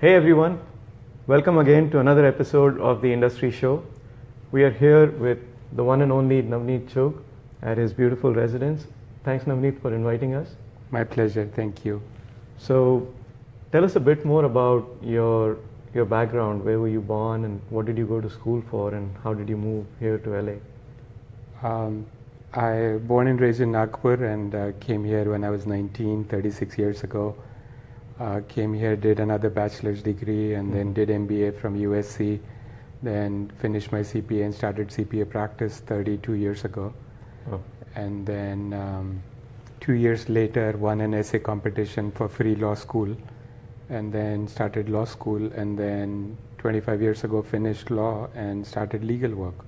Hey everyone, welcome again to another episode of the Industry Show. We are here with the one and only Navneet Chugh at his beautiful residence. Thanks, Navneet, for inviting us. My pleasure, thank you. So, tell us a bit more about your your background. Where were you born, and what did you go to school for, and how did you move here to LA? Um, I born and raised in Nagpur and uh, came here when I was 19, 36 years ago. Uh, came here, did another bachelor's degree, and then did MBA from USC. Then finished my CPA and started CPA practice 32 years ago. Oh, And then um, two years later, won an essay competition for free law school, and then started law school. And then 25 years ago, finished law and started legal work.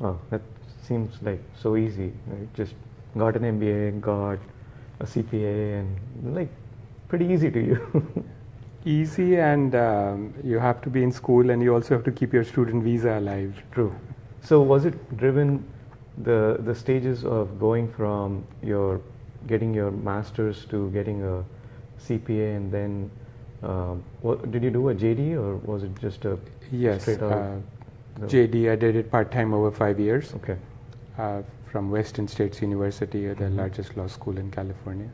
wow, that seems like so easy. Right? Just got an MBA, got a CPA, and like pretty easy to you. easy and um, you have to be in school and you also have to keep your student visa alive True. So was it driven the the stages of going from your getting your masters to getting a CPA and then um, what, did you do a JD or was it just a yes straight out? uh, jd i did it part-time over five years Okay. uh, from western states university the Mhm. largest law school in california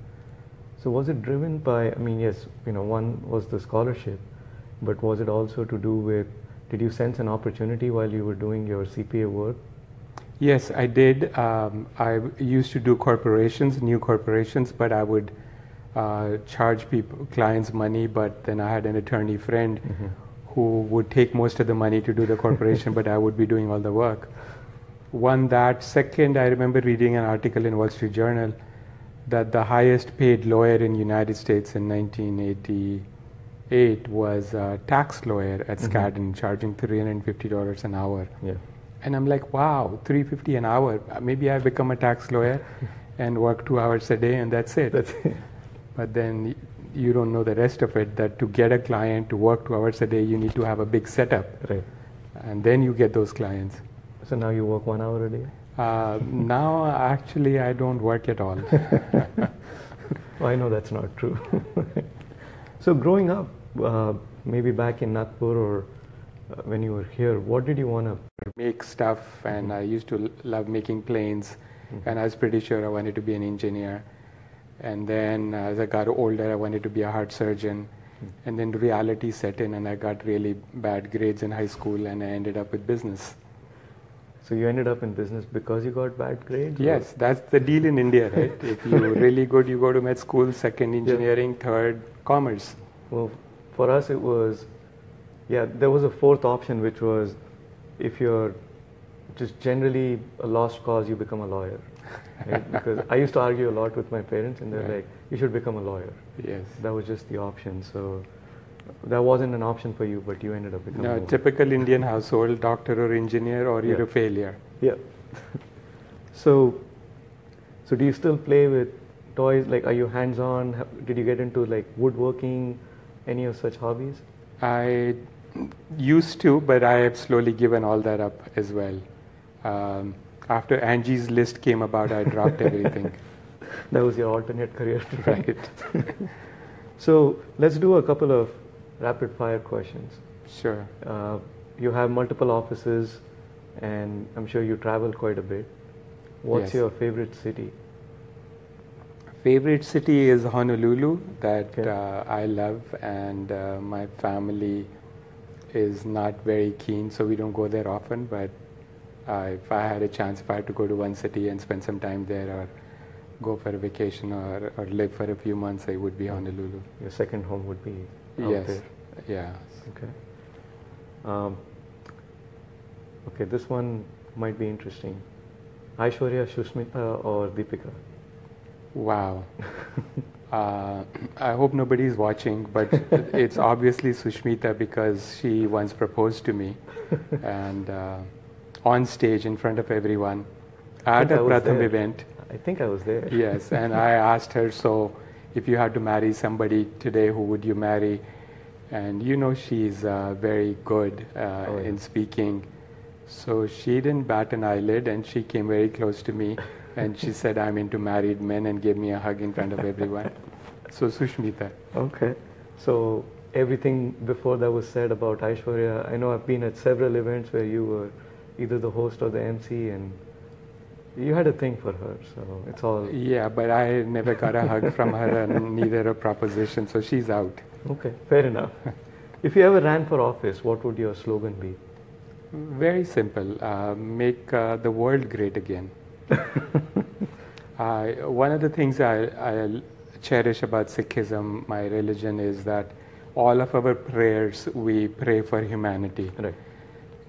So was it driven by? I mean, yes, you know, one was the scholarship, but was it also to do with? Did you sense an opportunity while you were doing your CPA work? yes i did um, i used to do corporations new corporations but i would uh, charge people clients money but then i had an attorney friend who would take most of the money to do the corporation, but I would be doing all the work. One that. Second, I remember reading an article in Wall Street Journal that the highest paid lawyer in United States in 1988 was a tax lawyer at Mhm. Skadden, charging $350 an hour. Yeah. And I'm like, wow, 350 an hour. Uh, Maybe I become a tax lawyer and work two hours a day, and that's it. That's it. But then you don't know the rest of it that to get a client to work two hours a day, you need to have a big setup. Right. And then you get those clients. So now you work one hour a day. Uh, now, actually, I don't work at all. Well, I know that's not true. so growing up, uh, maybe back in Nagpur or uh, when you were here, what did you want to? Make stuff, and I used to l- love making planes, Mhm. and I was pretty sure I wanted to be an engineer. And then as I got older, I wanted to be a heart surgeon. And then reality set in, and I got really bad grades in high school, and I ended up with business. So you ended up in business because you got bad grades. or- Yes, that's the deal in India, right? if you're really good, you go to med school, second engineering, third commerce. Well, for us it was, yeah, there was a fourth option which was if you're just generally a lost cause, you become a lawyer. Right? because I used to argue a lot with my parents, and they're Right. like, you should become a lawyer. Yes. That was just the option. So that wasn't an option for you, but you ended up becoming No, one. typical Indian household, doctor or engineer, or you're Yeah. a failure. Yeah. so, so do you still play with toys? Like, are you hands-on? Did you get into like woodworking? Any of such hobbies? I used to, but I have slowly given all that up as well. Um, after Angie's list came about, I dropped everything. That was your alternate career, Right. so let's do a couple of rapid-fire questions. Sure. Uh, you have multiple offices, and I'm sure you travel quite a bit. What's Yes. your favorite city? Favorite city is Honolulu that Okay. uh, I love, and uh, my family is not very keen, so we don't go there often. But uh, if I had a chance, if I had to go to one city and spend some time there, or go for a vacation, or, or live for a few months, it would be Honolulu. Your second home would be yes. Yeah. Okay. Um, okay, this one might be interesting. Aishwarya, Sushmita, or Deepika? Wow. Uh, I hope nobody is watching, but it's obviously Sushmita because she once proposed to me, and uh, on stage in front of everyone at a Pratham there. event. I think I was there. Yes, and I asked her, so if you had to marry somebody today, who would you marry? And you know she's uh, very good uh, Oh, yeah. in speaking. So she didn't bat an eyelid and she came very close to me and she said, I'm into married men and gave me a hug in front of everyone. So Sushmita. Okay. So everything before that was said about Aishwarya. I know I've been at several events where you were either the host or the MC, and you had a thing for her. So it's all Yeah, but I never got a hug from her and neither a proposition, so she's out. okay. Fair enough. if you ever ran for office, what would your slogan be? Very simple. Uh, make uh, the world great again. I one of the things I, I cherish about Sikhism, my religion, is that all of our prayers we pray for humanity. Right.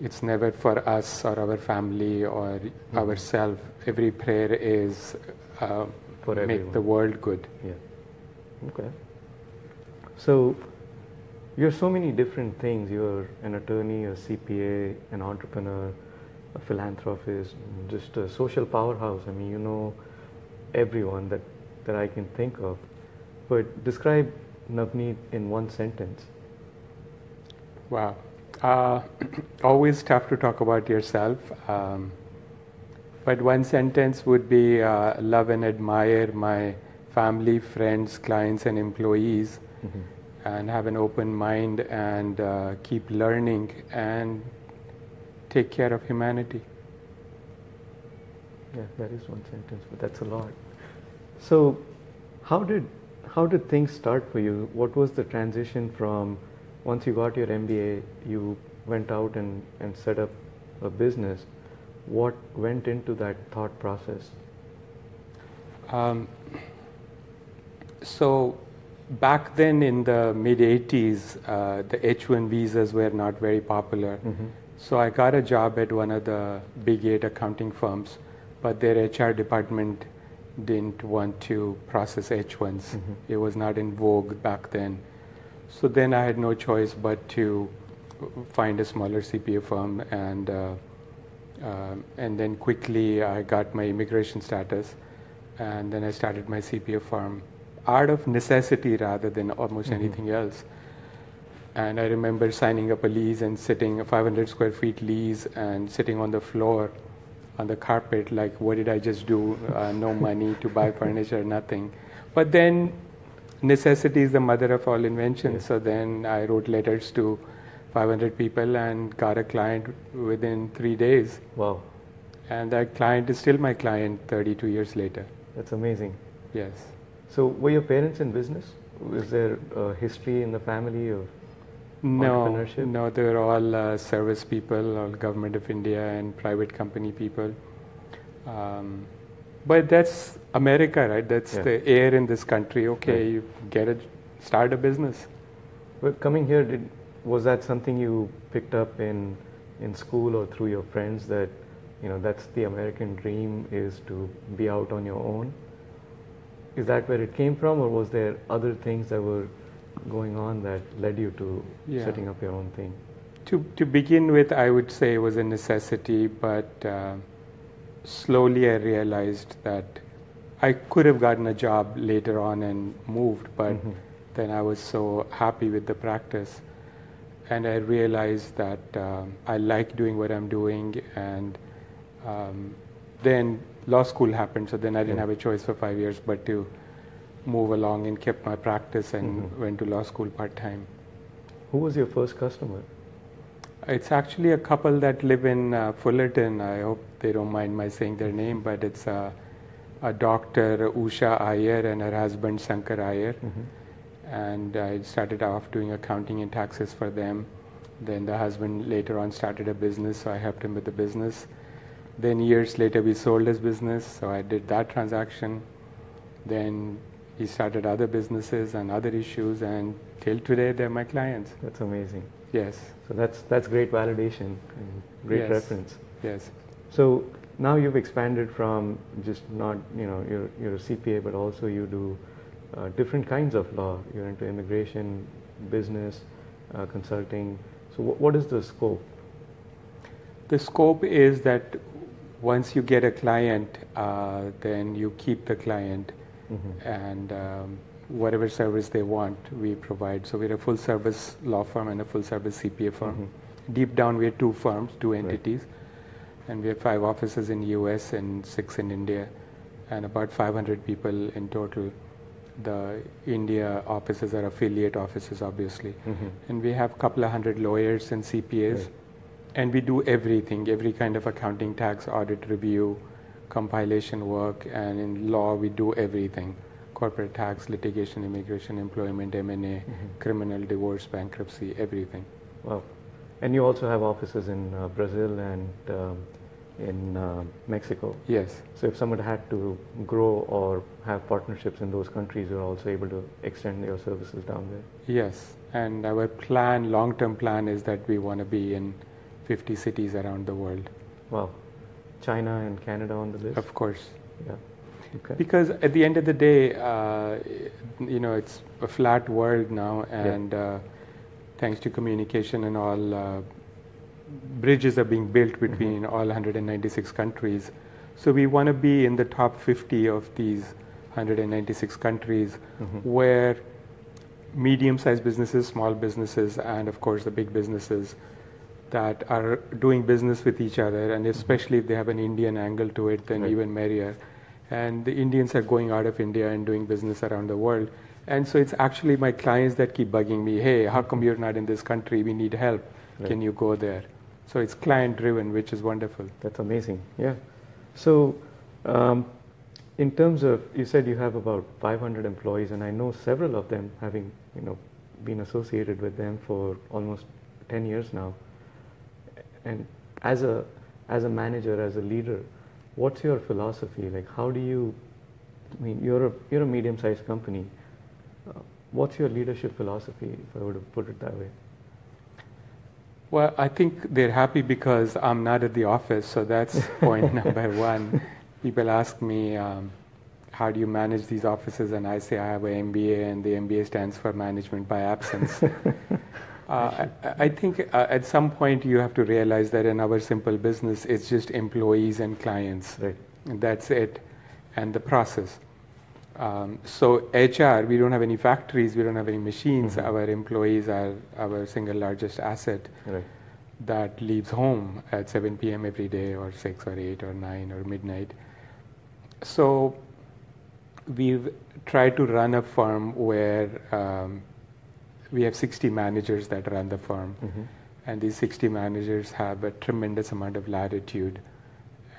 It's never for us or our family or Mm-hmm. ourselves. Every prayer is uh, For make everyone. the world good. Yeah. Okay. So you're so many different things. You're an attorney, a CPA, an entrepreneur, a philanthropist, just a social powerhouse. I mean, you know everyone that, that I can think of. But describe Navneet in one sentence. Wow. Uh, always tough to talk about yourself. Um, but one sentence would be uh, love and admire my family, friends, clients, and employees, and have an open mind and uh, keep learning and take care of humanity. Yeah, that is one sentence, but that's a lot. So, how did how did things start for you? What was the transition from once you got your MBA, you went out and, and set up a business? What went into that thought process? Um, so back then in the mid 80s, uh, the H1 visas were not very popular. So I got a job at one of the big eight accounting firms, but their HR department didn't want to process H1s. It was not in vogue back then. So then I had no choice but to find a smaller CPA firm and uh, um, and then quickly I got my immigration status, and then I started my CPA firm out of necessity rather than almost anything else. And I remember signing up a lease and sitting a 500 square feet lease and sitting on the floor on the carpet like what did I just do? Uh, no money to buy furniture, nothing. But then necessity is the mother of all inventions. Yes. So then I wrote letters to 500 people and got a client within three days. Wow, And that client is still my client 32 years later. that's amazing. Yes. So, were your parents in business? Was there a history in the family of No, Entrepreneurship? no, they were all uh, service people, all government of India and private company people. Um, but that's America, right? That's Yeah. the air in this country. Okay, Right. you get a start a business. Well, coming here, did, was that something you picked up in in school or through your friends that you know that's the American dream is to be out on your own? Is that where it came from, or was there other things that were going on that led you to Yeah. setting up your own thing? To to begin with, I would say it was a necessity, but uh, slowly I realized that I could have gotten a job later on and moved, but Mhm. then I was so happy with the practice, and I realized that um, I like doing what I'm doing, and um, then law school happened, so then I didn't Yeah. have a choice for five years but to move along and kept my practice and Mhm. went to law school part time. Who was your first customer? It's actually a couple that live in uh, Fullerton. I hope they don't mind my saying their name, but it's uh, a doctor, Usha Iyer, and her husband, Shankar Iyer. And I started off doing accounting and taxes for them. Then the husband later on started a business, so I helped him with the business. Then years later, we sold his business, so I did that transaction. Then he started other businesses and other issues, and till today, they're my clients. That's amazing. Yes, So that's that's great validation and great Yes. reference. yes. So now you've expanded from just not, you know, you're, you're a CPA, but also you do uh, different kinds of law. You're into immigration, business, uh, consulting. So wh- what is the scope? The scope is that once you get a client, uh, then you keep the client, Mhm. and um, whatever service they want, we provide. So we're a full service law firm and a full service CPA firm. Deep down, we're two firms, two Right. entities, and we have five offices in US and six in India, and about 500 people in total. the India offices are affiliate offices, obviously. Mhm. And we have a couple of hundred lawyers and CPAs. Right. And we do everything, every kind of accounting, tax, audit, review, compilation work, and in law we do everything. Corporate tax, litigation, immigration, employment, M&A, Mhm. criminal, divorce, bankruptcy, everything. Wow. And you also have offices in uh, Brazil and um, in uh, Mexico. Yes, So if someone had to grow or have partnerships in those countries, you're also able to extend your services down there. yes. And our plan, long-term plan is that we want to be in 50 cities around the world, Wow. China and Canada on the list? of course. Yeah. Okay. Because at the end of the day, uh, you know, it's a flat world now, and uh, thanks to communication and all, uh, bridges are being built between all 196 countries. So we want to be in the top 50 of these 196 countries, Mhm. where medium-sized businesses, small businesses, and of course the big businesses that are doing business with each other, and especially if they have an Indian angle to it, then Right. even merrier. And the Indians are going out of India and doing business around the world. And so it's actually my clients that keep bugging me, hey, how come you're not in this country? We need help. Right. Can you go there? So it's client driven, which is wonderful. That's amazing. Yeah. So, um, in terms of, you said you have about 500 employees, and I know several of them having, you know, been associated with them for almost 10 years now. And as a as a manager, as a leader, what's your philosophy? Like, how do you? I mean, you're a you're a medium-sized company. Uh, what's your leadership philosophy, if I were to put it that way? Well, I think they're happy because I'm not at the office, so that's point number one. People ask me, um, how do you manage these offices? And I say I have an MBA, and the MBA stands for Management by Absence. uh, I, I think uh, at some point you have to realize that in our simple business, it's just employees and clients. Right. And that's it, and the process. Um, so HR, we don't have any factories, we don't have any machines. Mhm. Our employees are our single largest asset Right. that leaves home at 7 p.m. every day, or 6 or 8 or 9 or midnight. So we've tried to run a firm where um, we have 60 managers that run the firm, Mhm. and these 60 managers have a tremendous amount of latitude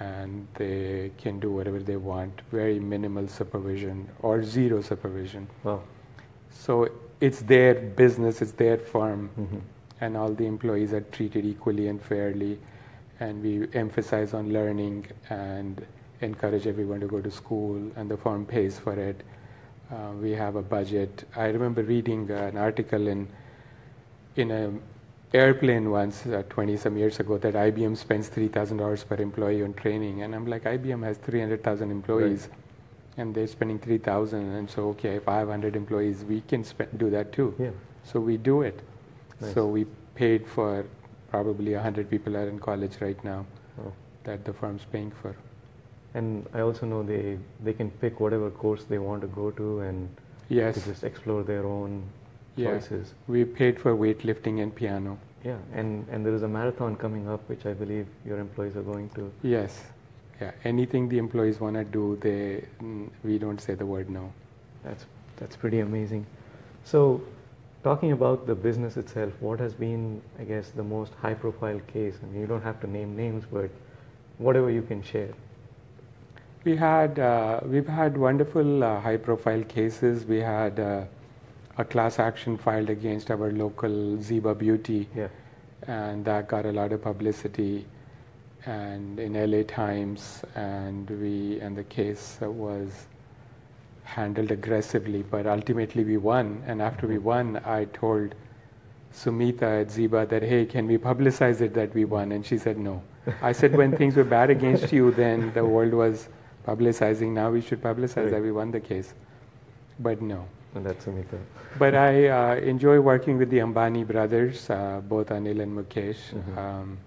and they can do whatever they want, very minimal supervision or zero supervision. Wow. So it's their business, it's their firm Mhm. and all the employees are treated equally and fairly. And we emphasize on learning and encourage everyone to go to school, and the firm pays for it. Uh, we have a budget. I remember reading uh, an article in in an airplane once, uh, 20 some years ago, that IBM spends $3,000 per employee on training, and I'm like, IBM has 300,000 employees, and they're spending 3,000, and so okay, 500 employees, we can spend, do that too. Yeah. So we do it. Nice. So we paid for probably 100 people are in college right now Wow. that the firm's paying for. And I also know they, they can pick whatever course they want to go to and Yes. to just explore their own Yeah. choices. We paid for weightlifting and piano. Yeah, and, and there is a marathon coming up which I believe your employees are going to. Yes. Yeah. Anything the employees want to do, they we don't say the word no. That's, that's pretty amazing. So, talking about the business itself, what has been, I guess, the most high profile case? I mean, you don't have to name names, but whatever you can share. We had uh, we've had wonderful uh, high-profile cases. We had uh, a class action filed against our local Ziba Beauty, Yeah. and that got a lot of publicity, and in LA Times, and we and the case was handled aggressively, but ultimately we won. And after we won, I told Sumita at Ziba that hey, can we publicize it that we won? And she said no. I said when things were bad against you, then the world was publicizing. Now we should publicize Right. that we won the case, but no. And that's Sumita. But I uh, enjoy working with the Ambani brothers, uh, both Anil and Mukesh. Mhm. Um,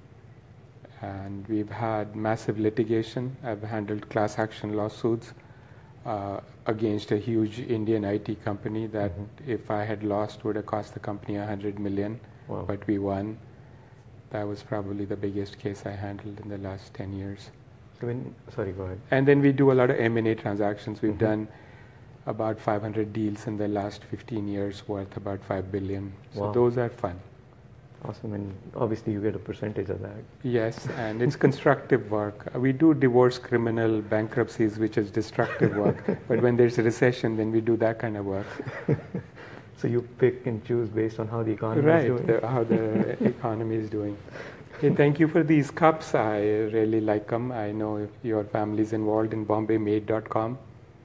and we've had massive litigation. I've handled class action lawsuits uh, against a huge Indian IT company that, Mhm. if I had lost, would have cost the company 100 million. Wow. But we won. That was probably the biggest case I handled in the last 10 years. When, sorry, go ahead. And then we do a lot of M&A transactions. We've Mhm. done about 500 deals in the last 15 years worth about 5 billion. So Wow. those are fun. Awesome, and obviously you get a percentage of that. Yes, and it's constructive work. We do divorce criminal bankruptcies, which is destructive work. but when there's a recession, then we do that kind of work. So you pick and choose based on how the economy is doing. the, how the economy is doing. Hey, thank you for these cups. I really like them. I know your family's involved in BombayMade.com.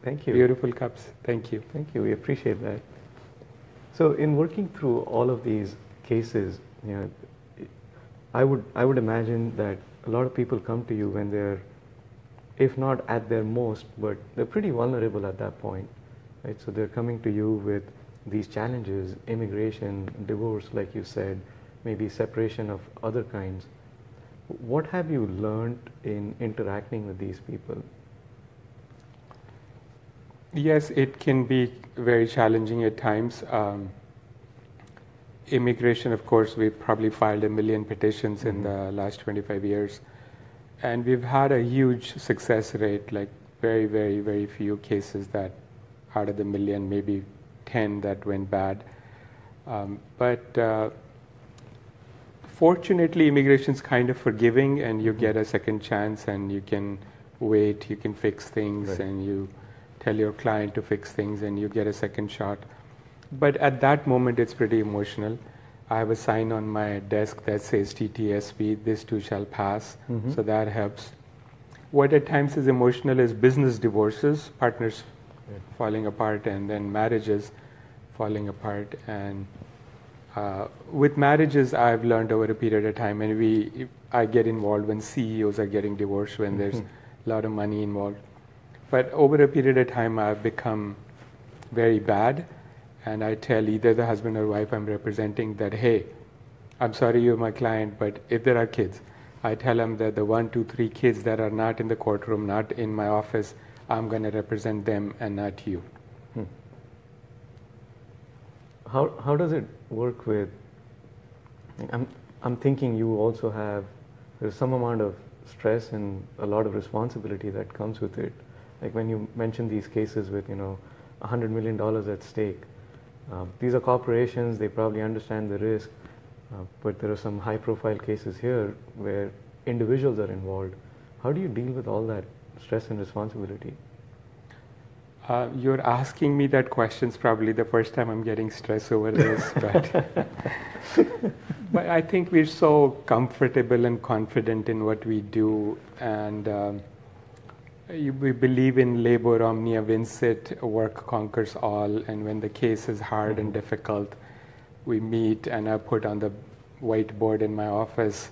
Thank you. Beautiful cups. Thank you. Thank you. We appreciate that. So, in working through all of these cases, you know, I would I would imagine that a lot of people come to you when they're, if not at their most, but they're pretty vulnerable at that point, right? So they're coming to you with these challenges: immigration, divorce, like you said, maybe separation of other kinds. What have you learned in interacting with these people? Yes, it can be very challenging at times. Um, immigration, of course, we've probably filed a million petitions in the last 25 years. And we've had a huge success rate, like very, very, very few cases that out of the million, maybe 10 that went bad. Um, but uh, fortunately, immigration is kind of forgiving, and you get a second chance, and you can wait, you can fix things, Right. and you tell your client to fix things, and you get a second shot. But at that moment, it's pretty emotional. I have a sign on my desk that says TTSP, this too shall pass, Mhm. so that helps. What at times is emotional is business divorces, partners Right. falling apart, and then marriages falling apart. And uh, with marriages, I've learned over a period of time, and we, I get involved when CEOs are getting divorced, when there's Mhm. a lot of money involved. But over a period of time, I've become very bad, and I tell either the husband or wife I'm representing that, hey, I'm sorry you're my client, but if there are kids, I tell them that the one, two, three kids that are not in the courtroom, not in my office, I'm going to represent them and not you. Hmm. How how does it work with? I'm I'm thinking you also have there's some amount of stress and a lot of responsibility that comes with it. Like when you mention these cases with you know a hundred million dollars at stake, um, these are corporations. They probably understand the risk, uh, but there are some high-profile cases here where individuals are involved. How do you deal with all that stress and responsibility? Uh, you're asking me that question's probably the first time I'm getting stress over this, but, but I think we're so comfortable and confident in what we do, and um, you- we believe in labor omnia vincit, work conquers all, and when the case is hard and difficult, we meet and I put on the whiteboard in my office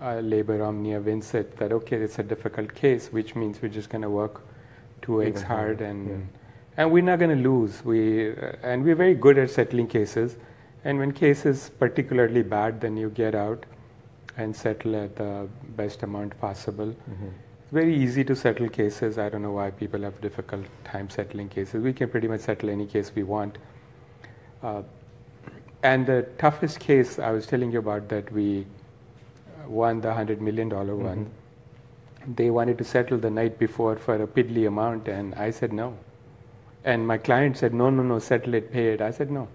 uh, labor omnia vincit that okay, it's a difficult case, which means we're just going to work 2x Even hard and yeah. and we're not going to lose. We uh, and we're very good at settling cases. And when case is particularly bad, then you get out and settle at the best amount possible. Mhm. It's very easy to settle cases. I don't know why people have difficult time settling cases. We can pretty much settle any case we want. Uh, and the toughest case I was telling you about that we won the hundred million dollar one. They wanted to settle the night before for a piddly amount, and I said no. And my client said, no, no, no, settle it, pay it. I said no.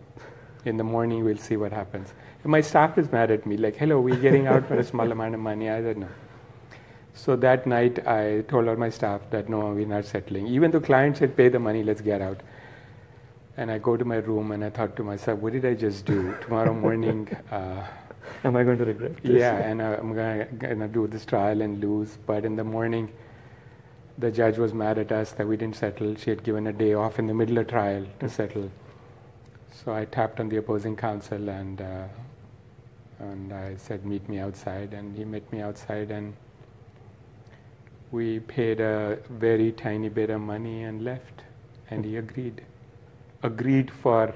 In the morning, we'll see what happens. And my staff is mad at me, like, hello, we're getting out for a small amount of money. I said no. So that night, I told all my staff that no, we're not settling. Even though client said, pay the money, let's get out. And I go to my room and I thought to myself, what did I just do? Tomorrow morning, uh, Am I going to regret this? yeah, and uh, I'm gonna, gonna do this trial and lose. But in the morning, the judge was mad at us that we didn't settle. She had given a day off in the middle of trial to settle. So I tapped on the opposing counsel and uh, and I said, meet me outside. And he met me outside, and we paid a very tiny bit of money and left. And he agreed. Agreed for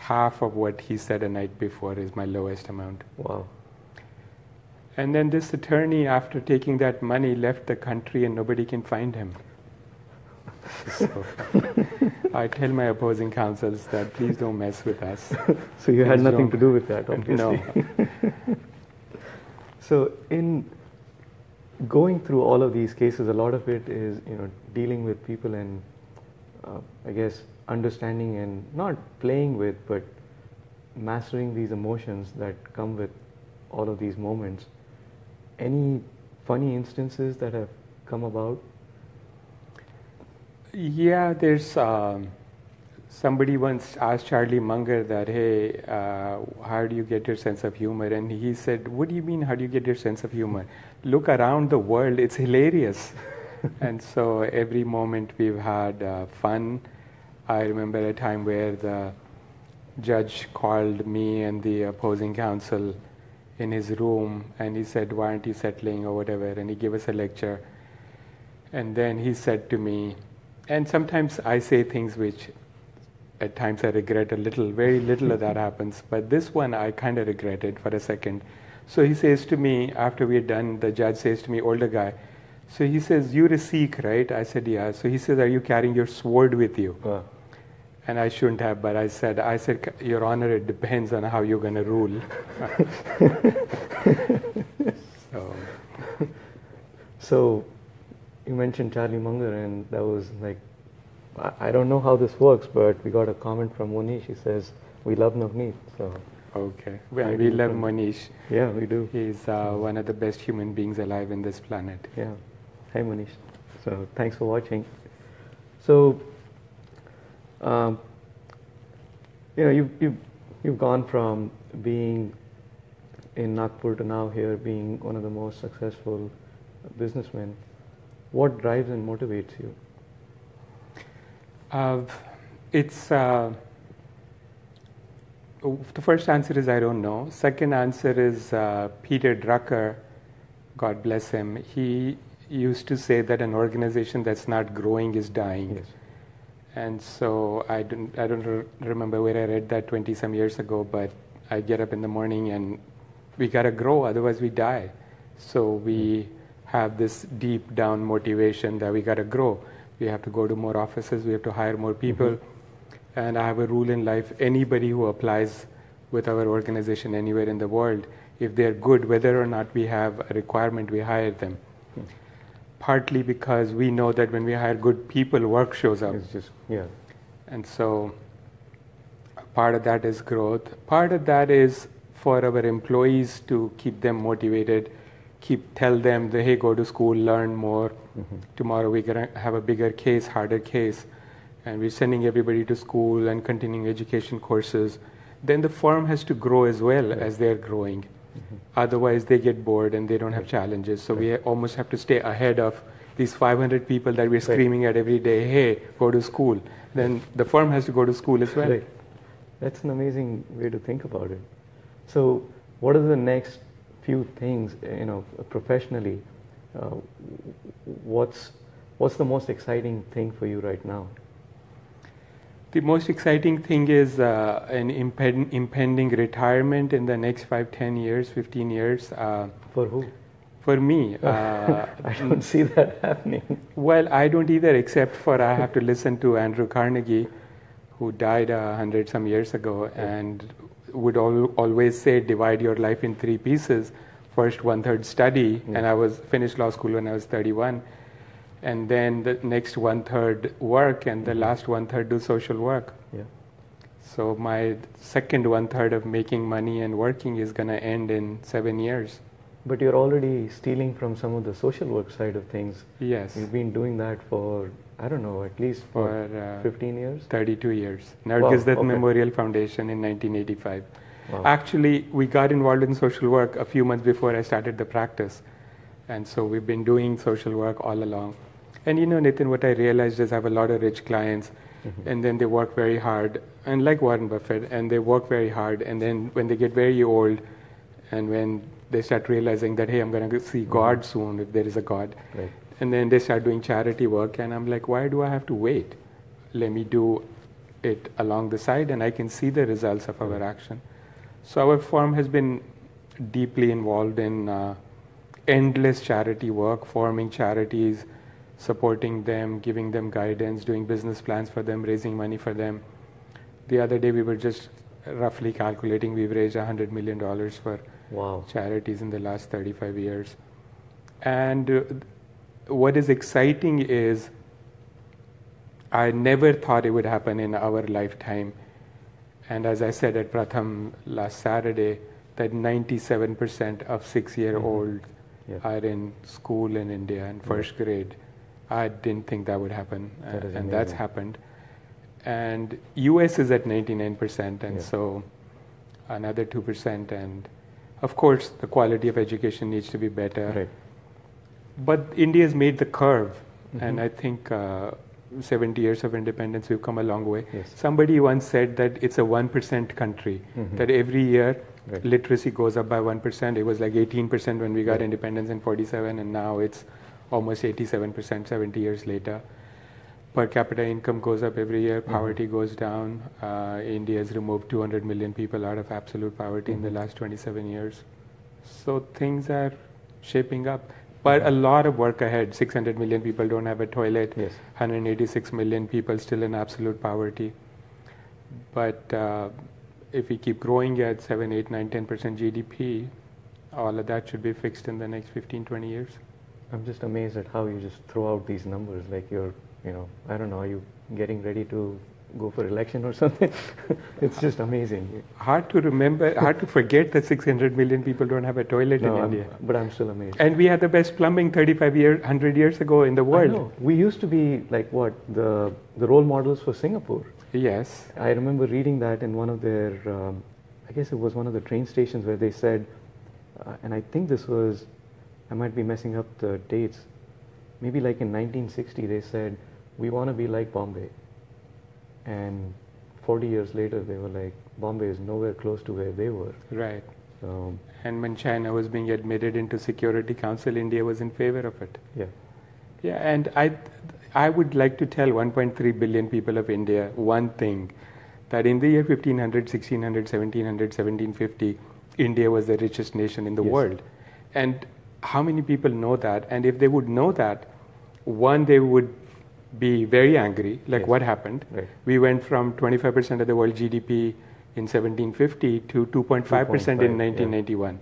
half of what he said a night before is my lowest amount. Wow. And then this attorney, after taking that money, left the country and nobody can find him. So I tell my opposing counsels that please don't mess with us. So you had nothing to do with that, obviously. No. So in going through all of these cases, a lot of it is you know dealing with people and uh, I guess understanding and not playing with, but mastering these emotions that come with all of these moments. Any funny instances that have come about? Yeah, there's um, somebody once asked Charlie Munger that, hey, uh, how do you get your sense of humor? And he said, what do you mean, how do you get your sense of humor? Look around the world, it's hilarious. and so every moment we've had uh, fun. I remember a time where the judge called me and the opposing counsel in his room and he said, Why aren't you settling or whatever? And he gave us a lecture. And then he said to me, and sometimes I say things which at times I regret a little, very little of that happens, but this one I kind of regretted for a second. So he says to me, after we're done, the judge says to me, older guy, so he says, You're a Sikh, right? I said, Yeah. So he says, Are you carrying your sword with you? Uh, And I shouldn't have, but I said, I said, Your Honor, it depends on how you're going to rule. so, so you mentioned Charlie Munger, and that was like, I, I don't know how this works, but we got a comment from Mohnish. He says, We love Navneet. So, okay. Well, we love. Manish. yeah, we do. He's uh, one of the best human beings alive in this planet. Yeah. Hi, Manish. So, thanks for watching. So, um, you know, you've, you've, you've gone from being in Nagpur to now here being one of the most successful businessmen. What drives and motivates you? Uh, it's uh, the first answer is I don't know. Second answer is uh, Peter Drucker, God bless him. He used to say that an organization that's not growing is dying. Yes. And so I don't, I don't re- remember where I read that 20 some years ago, but I get up in the morning and we got to grow, otherwise we die. So we have this deep down motivation that we got to grow. We have to go to more offices, we have to hire more people. Mm-hmm. And I have a rule in life anybody who applies with our organization anywhere in the world, if they're good, whether or not we have a requirement, we hire them. Partly because we know that when we hire good people, work shows up. It's just, yeah. And so part of that is growth. Part of that is for our employees to keep them motivated, keep tell them that hey, go to school, learn more. Mm-hmm. Tomorrow we're gonna have a bigger case, harder case, and we're sending everybody to school and continuing education courses. Then the firm has to grow as well as they're growing. Otherwise, they get bored and they don't have challenges. So we almost have to stay ahead of these 500 people that we're screaming at every day. Hey, go to school. Then the firm has to go to school as well. Right. That's an amazing way to think about it. So, what are the next few things, uh, you know, professionally? Uh, what's what's the most exciting thing for you right now? The most exciting thing is uh, an impend- impending retirement in the next five, ten years, 15 years. Uh, For who? for me, uh, I don't see that happening. well, I don't either, except for I have to listen to Andrew Carnegie, who died a hundred some years ago, and would al- always say, divide your life in three pieces. First, one third study, and I was finished law school when I was 31, and then the next one third work, and the last one third do social work. Yeah. So my second one third of making money and working is going to end in seven years. But you're already stealing from some of the social work side of things. Yes, You've been doing that for I don't know, at least for, for uh, 15 years. 32 years. Nargis Dutt okay. Memorial Foundation in 1985. Wow. Actually, we got involved in social work a few months before I started the practice. And so we've been doing social work all along. And you know, Nathan, what I realized is I have a lot of rich clients, and then they work very hard, and like Warren Buffett, and they work very hard. And then when they get very old, and when they start realizing that, hey, I'm going to see God soon, if there is a God, Right. and then they start doing charity work, and I'm like, why do I have to wait? Let me do it along the side, and I can see the results of our action. So our firm has been deeply involved in uh, endless charity work, forming charities, supporting them, giving them guidance, doing business plans for them, raising money for them. The other day we were just roughly calculating we've raised $100 million for Wow. charities in the last 35 years. And uh, what is exciting is I never thought it would happen in our lifetime. And as I said at Pratham last Saturday, that 97% of six year olds Yeah. are in school in India in first grade. I didn't think that would happen, That is and that's happened. And US is at 99%, and Yeah. so another 2%. And of course, the quality of education needs to be better. Right. But India's made the curve, and Mhm. I think uh, 70 years of independence, we've come a long way. Yes. Somebody once said that it's a 1% country, Mhm. that every year Right. literacy goes up by 1%. It was like 18% when we got Right. independence in 47, and now it's almost 87% 70 years later. Per capita income goes up every year, Mm-hmm. poverty goes down. Uh, India has removed 200 million people out of absolute poverty in the Mhm. last 27 years. So things are shaping up. But a lot of work ahead. 600 million people don't have a toilet. Yes. 186 million people still in absolute poverty. But uh, if we keep growing at 7, 8, 9, 10% GDP, all of that should be fixed in the next 15, 20 years. I'm just amazed at how you just throw out these numbers. Like you're, you know, I don't know, are you getting ready to go for election or something? it's just amazing. Hard to remember, hard to forget that 600 million people don't have a toilet No, in I'm- India. but I'm still amazed. And we had the best plumbing 35 years, 100 years ago in the world. We used to be like what the the role models for Singapore. Yes. I remember reading that in one of their, um, I guess it was one of the train stations where they said, uh, and I think this was, I might be messing up the dates, maybe like in 1960 they said, we want to be like Bombay. And 40 years later they were like, Bombay is nowhere close to where they were. Right. So, And when China was being admitted into Security Council, India was in favor of it. yeah. Yeah, and I, I would like to tell 1.3 billion people of India one thing that in the year 1500, 1600, 1700, 1750, India was the richest nation in the Yes. world. And how many people know that? And if they would know that, one, they would be very angry, like Yes. what happened. Right. We went from 25% of the world GDP in 1750 to 2.5% 2.5, in yeah. 1991.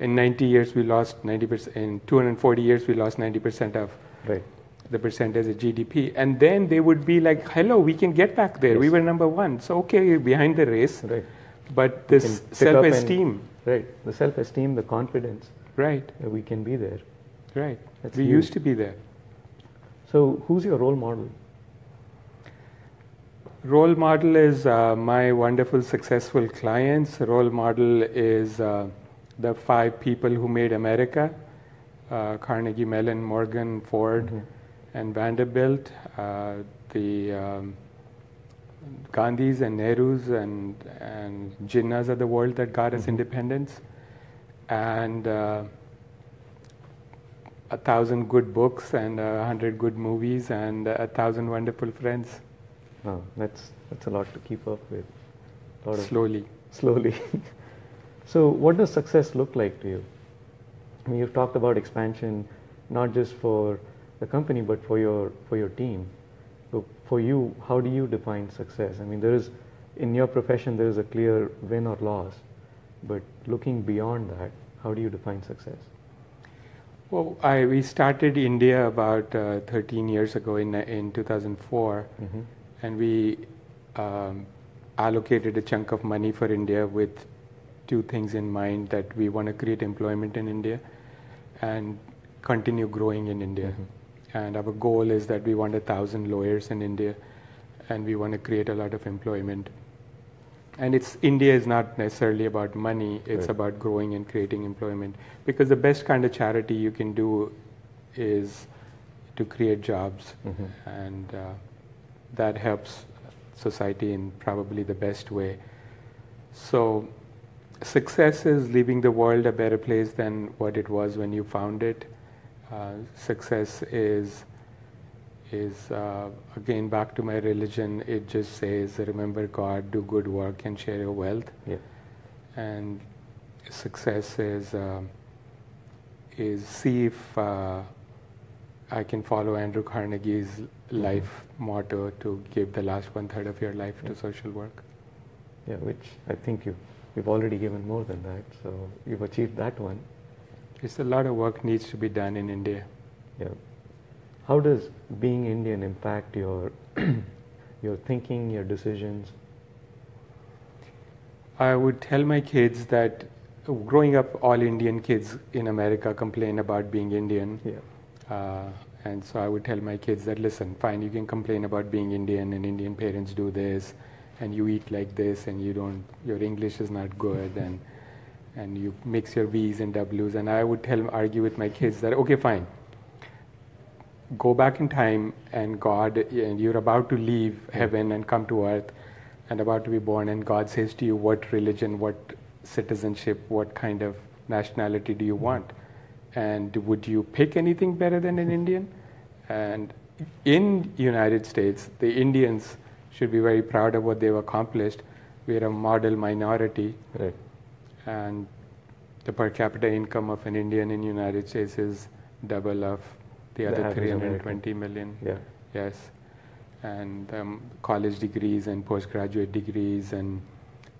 In 90 years, we lost 90%. In 240 years, we lost 90% of Right. the percentage of GDP. And then they would be like, hello, we can get back there. We were number one. So, okay, you're behind the race. Right. But this can pick up self esteem, Right. The self esteem, the confidence right, we can be there. right. That's we huge. used to be there. So, who's your role model? Role model is uh, my wonderful, successful clients. Role model is uh, the five people who made America uh, Carnegie Mellon, Morgan, Ford, Mhm. and Vanderbilt. Uh, the um, Gandhis and Nehrus and, and Jinnahs of the world that got us Mhm. independence. And uh, a thousand good books and a hundred good movies and a thousand wonderful friends. Oh, that's that's a lot to keep up with. Slowly. slowly. so, what does success look like to you? I mean, you've talked about expansion, not just for the company, but for your for your team. So, for you, how do you define success? I mean, there is in your profession there is a clear win or loss, but looking beyond that, how do you define success? Well, I, we started India about uh, 13 years ago in, in 2004, Mm-hmm. and we um, allocated a chunk of money for India with two things in mind that we want to create employment in India and continue growing in India. Mhm. And our goal is that we want a thousand lawyers in India and we want to create a lot of employment. And it's India is not necessarily about money, it's Right. about growing and creating employment. Because the best kind of charity you can do is to create jobs Mhm. and uh, that helps society in probably the best way. So, success is leaving the world a better place than what it was when you found it. Uh, success is is uh, again back to my religion. It just says, remember God, do good work, and share your wealth. Yeah. And success is um is see if uh, I can follow Andrew Carnegie's life motto to give the last one third of your life Yeah. to social work. Yeah, which I think you've you've already given more than that, so you've achieved that one. It's a lot of work needs to be done in India. Yeah. How does being Indian impact your your thinking, your decisions? I would tell my kids that growing up, all Indian kids in America complain about being Indian. Yeah. Uh, and so I would tell my kids that listen, fine, you can complain about being Indian and Indian parents do this, and you eat like this, and you don't, your English is not good, and and you mix your V's and W's. And I would tell, argue with my kids that okay, fine, go back in time, and God, and you're about to leave hmm. heaven and come to earth, and about to be born, and God says to you, what religion, what citizenship, what kind of nationality do you hmm. want? And would you pick anything better than an Indian? And in United States, the Indians should be very proud of what they've accomplished. We're a model minority, Right. and the per capita income of an Indian in United States is double of the The other average 320 million. Yeah. Yes, and um, college degrees and postgraduate degrees, and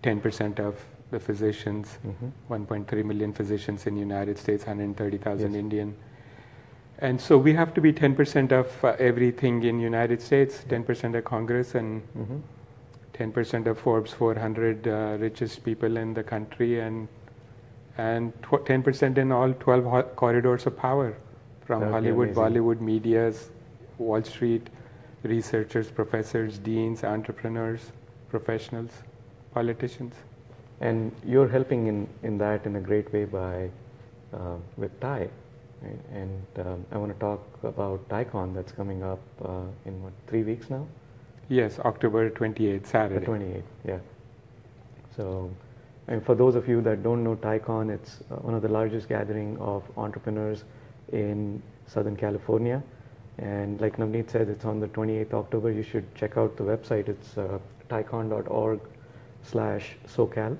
10% of the physicians, Mhm. 1.3 million physicians in United States, 130,000 Yes. Indian. And so we have to be 10% of uh, everything in United States, 10% of Congress, and Mhm. 10% of Forbes 400 uh, richest people in the country, and and tw- 10% in all 12 ho- corridors of power, from Hollywood. Bollywood, medias, Wall Street, researchers, professors, deans, entrepreneurs, professionals, politicians. And you're helping in, in that in a great way by uh, with TiE. Right? And um, I want to talk about TiECon that's coming up uh, in what three weeks now, Yes, October 28th, the Saturday. 28th. Yeah. So, and for those of you that don't know TiECon, it's uh, one of the largest gathering of entrepreneurs in Southern California. And like Navneet said, it's on the 28th October. You should check out the website. It's uh, tiecon.org slash SoCal.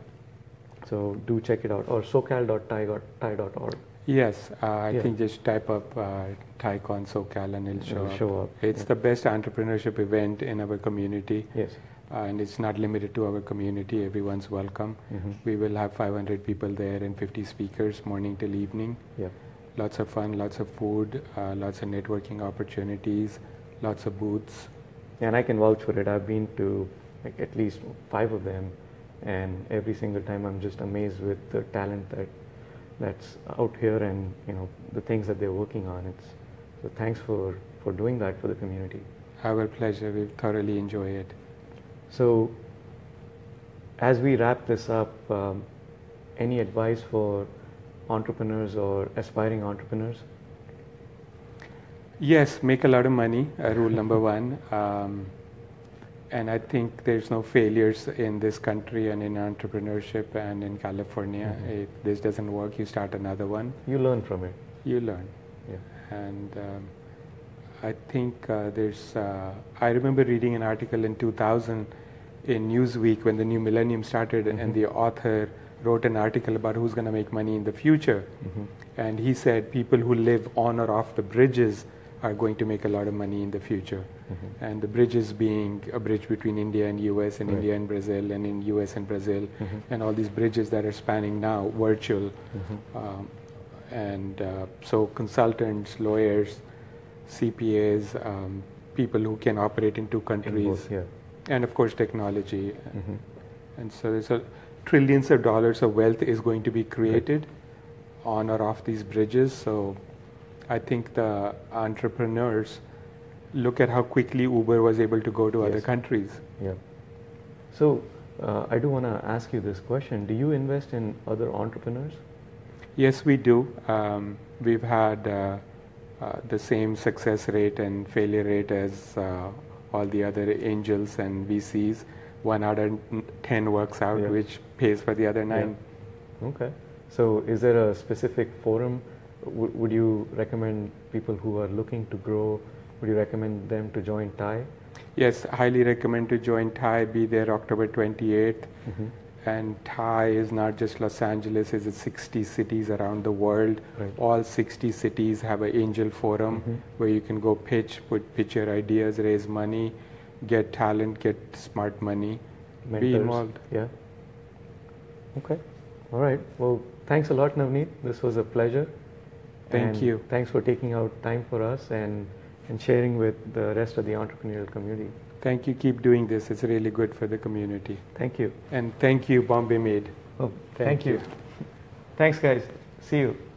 So do check it out, or socal.tie.org. Yes, uh, I Yeah. think just type up uh, TiECon SoCal and it'll show It'll up. show up, It's yeah. the best entrepreneurship event in our community. Yes. Uh, and it's not limited to our community. Everyone's welcome. Mhm. We will have 500 people there and 50 speakers morning till evening. Yeah. Lots of fun, lots of food, uh, lots of networking opportunities, lots of booths. And I can vouch for it. I've been to like at least five of them, and every single time I'm just amazed with the talent that that's out here and you know the things that they're working on. It's so thanks for for doing that for the community. Our pleasure. We thoroughly enjoy it. So as we wrap this up, um, any advice for entrepreneurs or aspiring entrepreneurs? Yes, make a lot of money. Uh, rule number one. Um, and I think there's no failures in this country and in entrepreneurship and in California. Mhm. If this doesn't work, you start another one. You learn from it. You learn. Yeah. And um, I think uh, there's. Uh, I remember reading an article in 2000 in Newsweek when the new millennium started, Mhm. and the author wrote an article about who's going to make money in the future. Mhm. And he said people who live on or off the bridges are going to make a lot of money in the future. Mhm. And the bridges being a bridge between India and US and Right. India and Brazil and in US and Brazil Mhm. and all these bridges that are spanning now virtual. Mhm. Um, and uh, so consultants, lawyers, CPAs, um, people who can operate in two In countries, both, yeah. and of course technology. Mhm. And so there's a trillions of dollars of wealth is going to be created on or off these bridges. So I think the entrepreneurs look at how quickly Uber was able to go to other countries. Yeah. So uh, I do want to ask you this question: Do you invest in other entrepreneurs? Yes, we do. Um, we've had uh, uh, the same success rate and failure rate as uh, all the other angels and VCs. One out of ten works out, Yeah. which pays for the other nine. Okay. So is there a specific forum? W- would you recommend people who are looking to grow? Would you recommend them to join TIE? Yes, highly recommend to join TIE. Be there October 28th. Mm-hmm. And TIE is not just Los Angeles, it's 60 cities around the world. Right. All 60 cities have an angel forum Mhm. where you can go pitch, put pitch your ideas, raise money, get talent, get smart money, be involved. Yeah. Okay. All right. Well, thanks a lot, Navneet. This was a pleasure. Thank And you. Thanks for taking out time for us and and sharing with the rest of the entrepreneurial community. Thank you. Keep doing this. It's really good for the community. Thank you. And thank you, Bombay Made. Oh, Thank thank you. you. Thanks, guys. See you.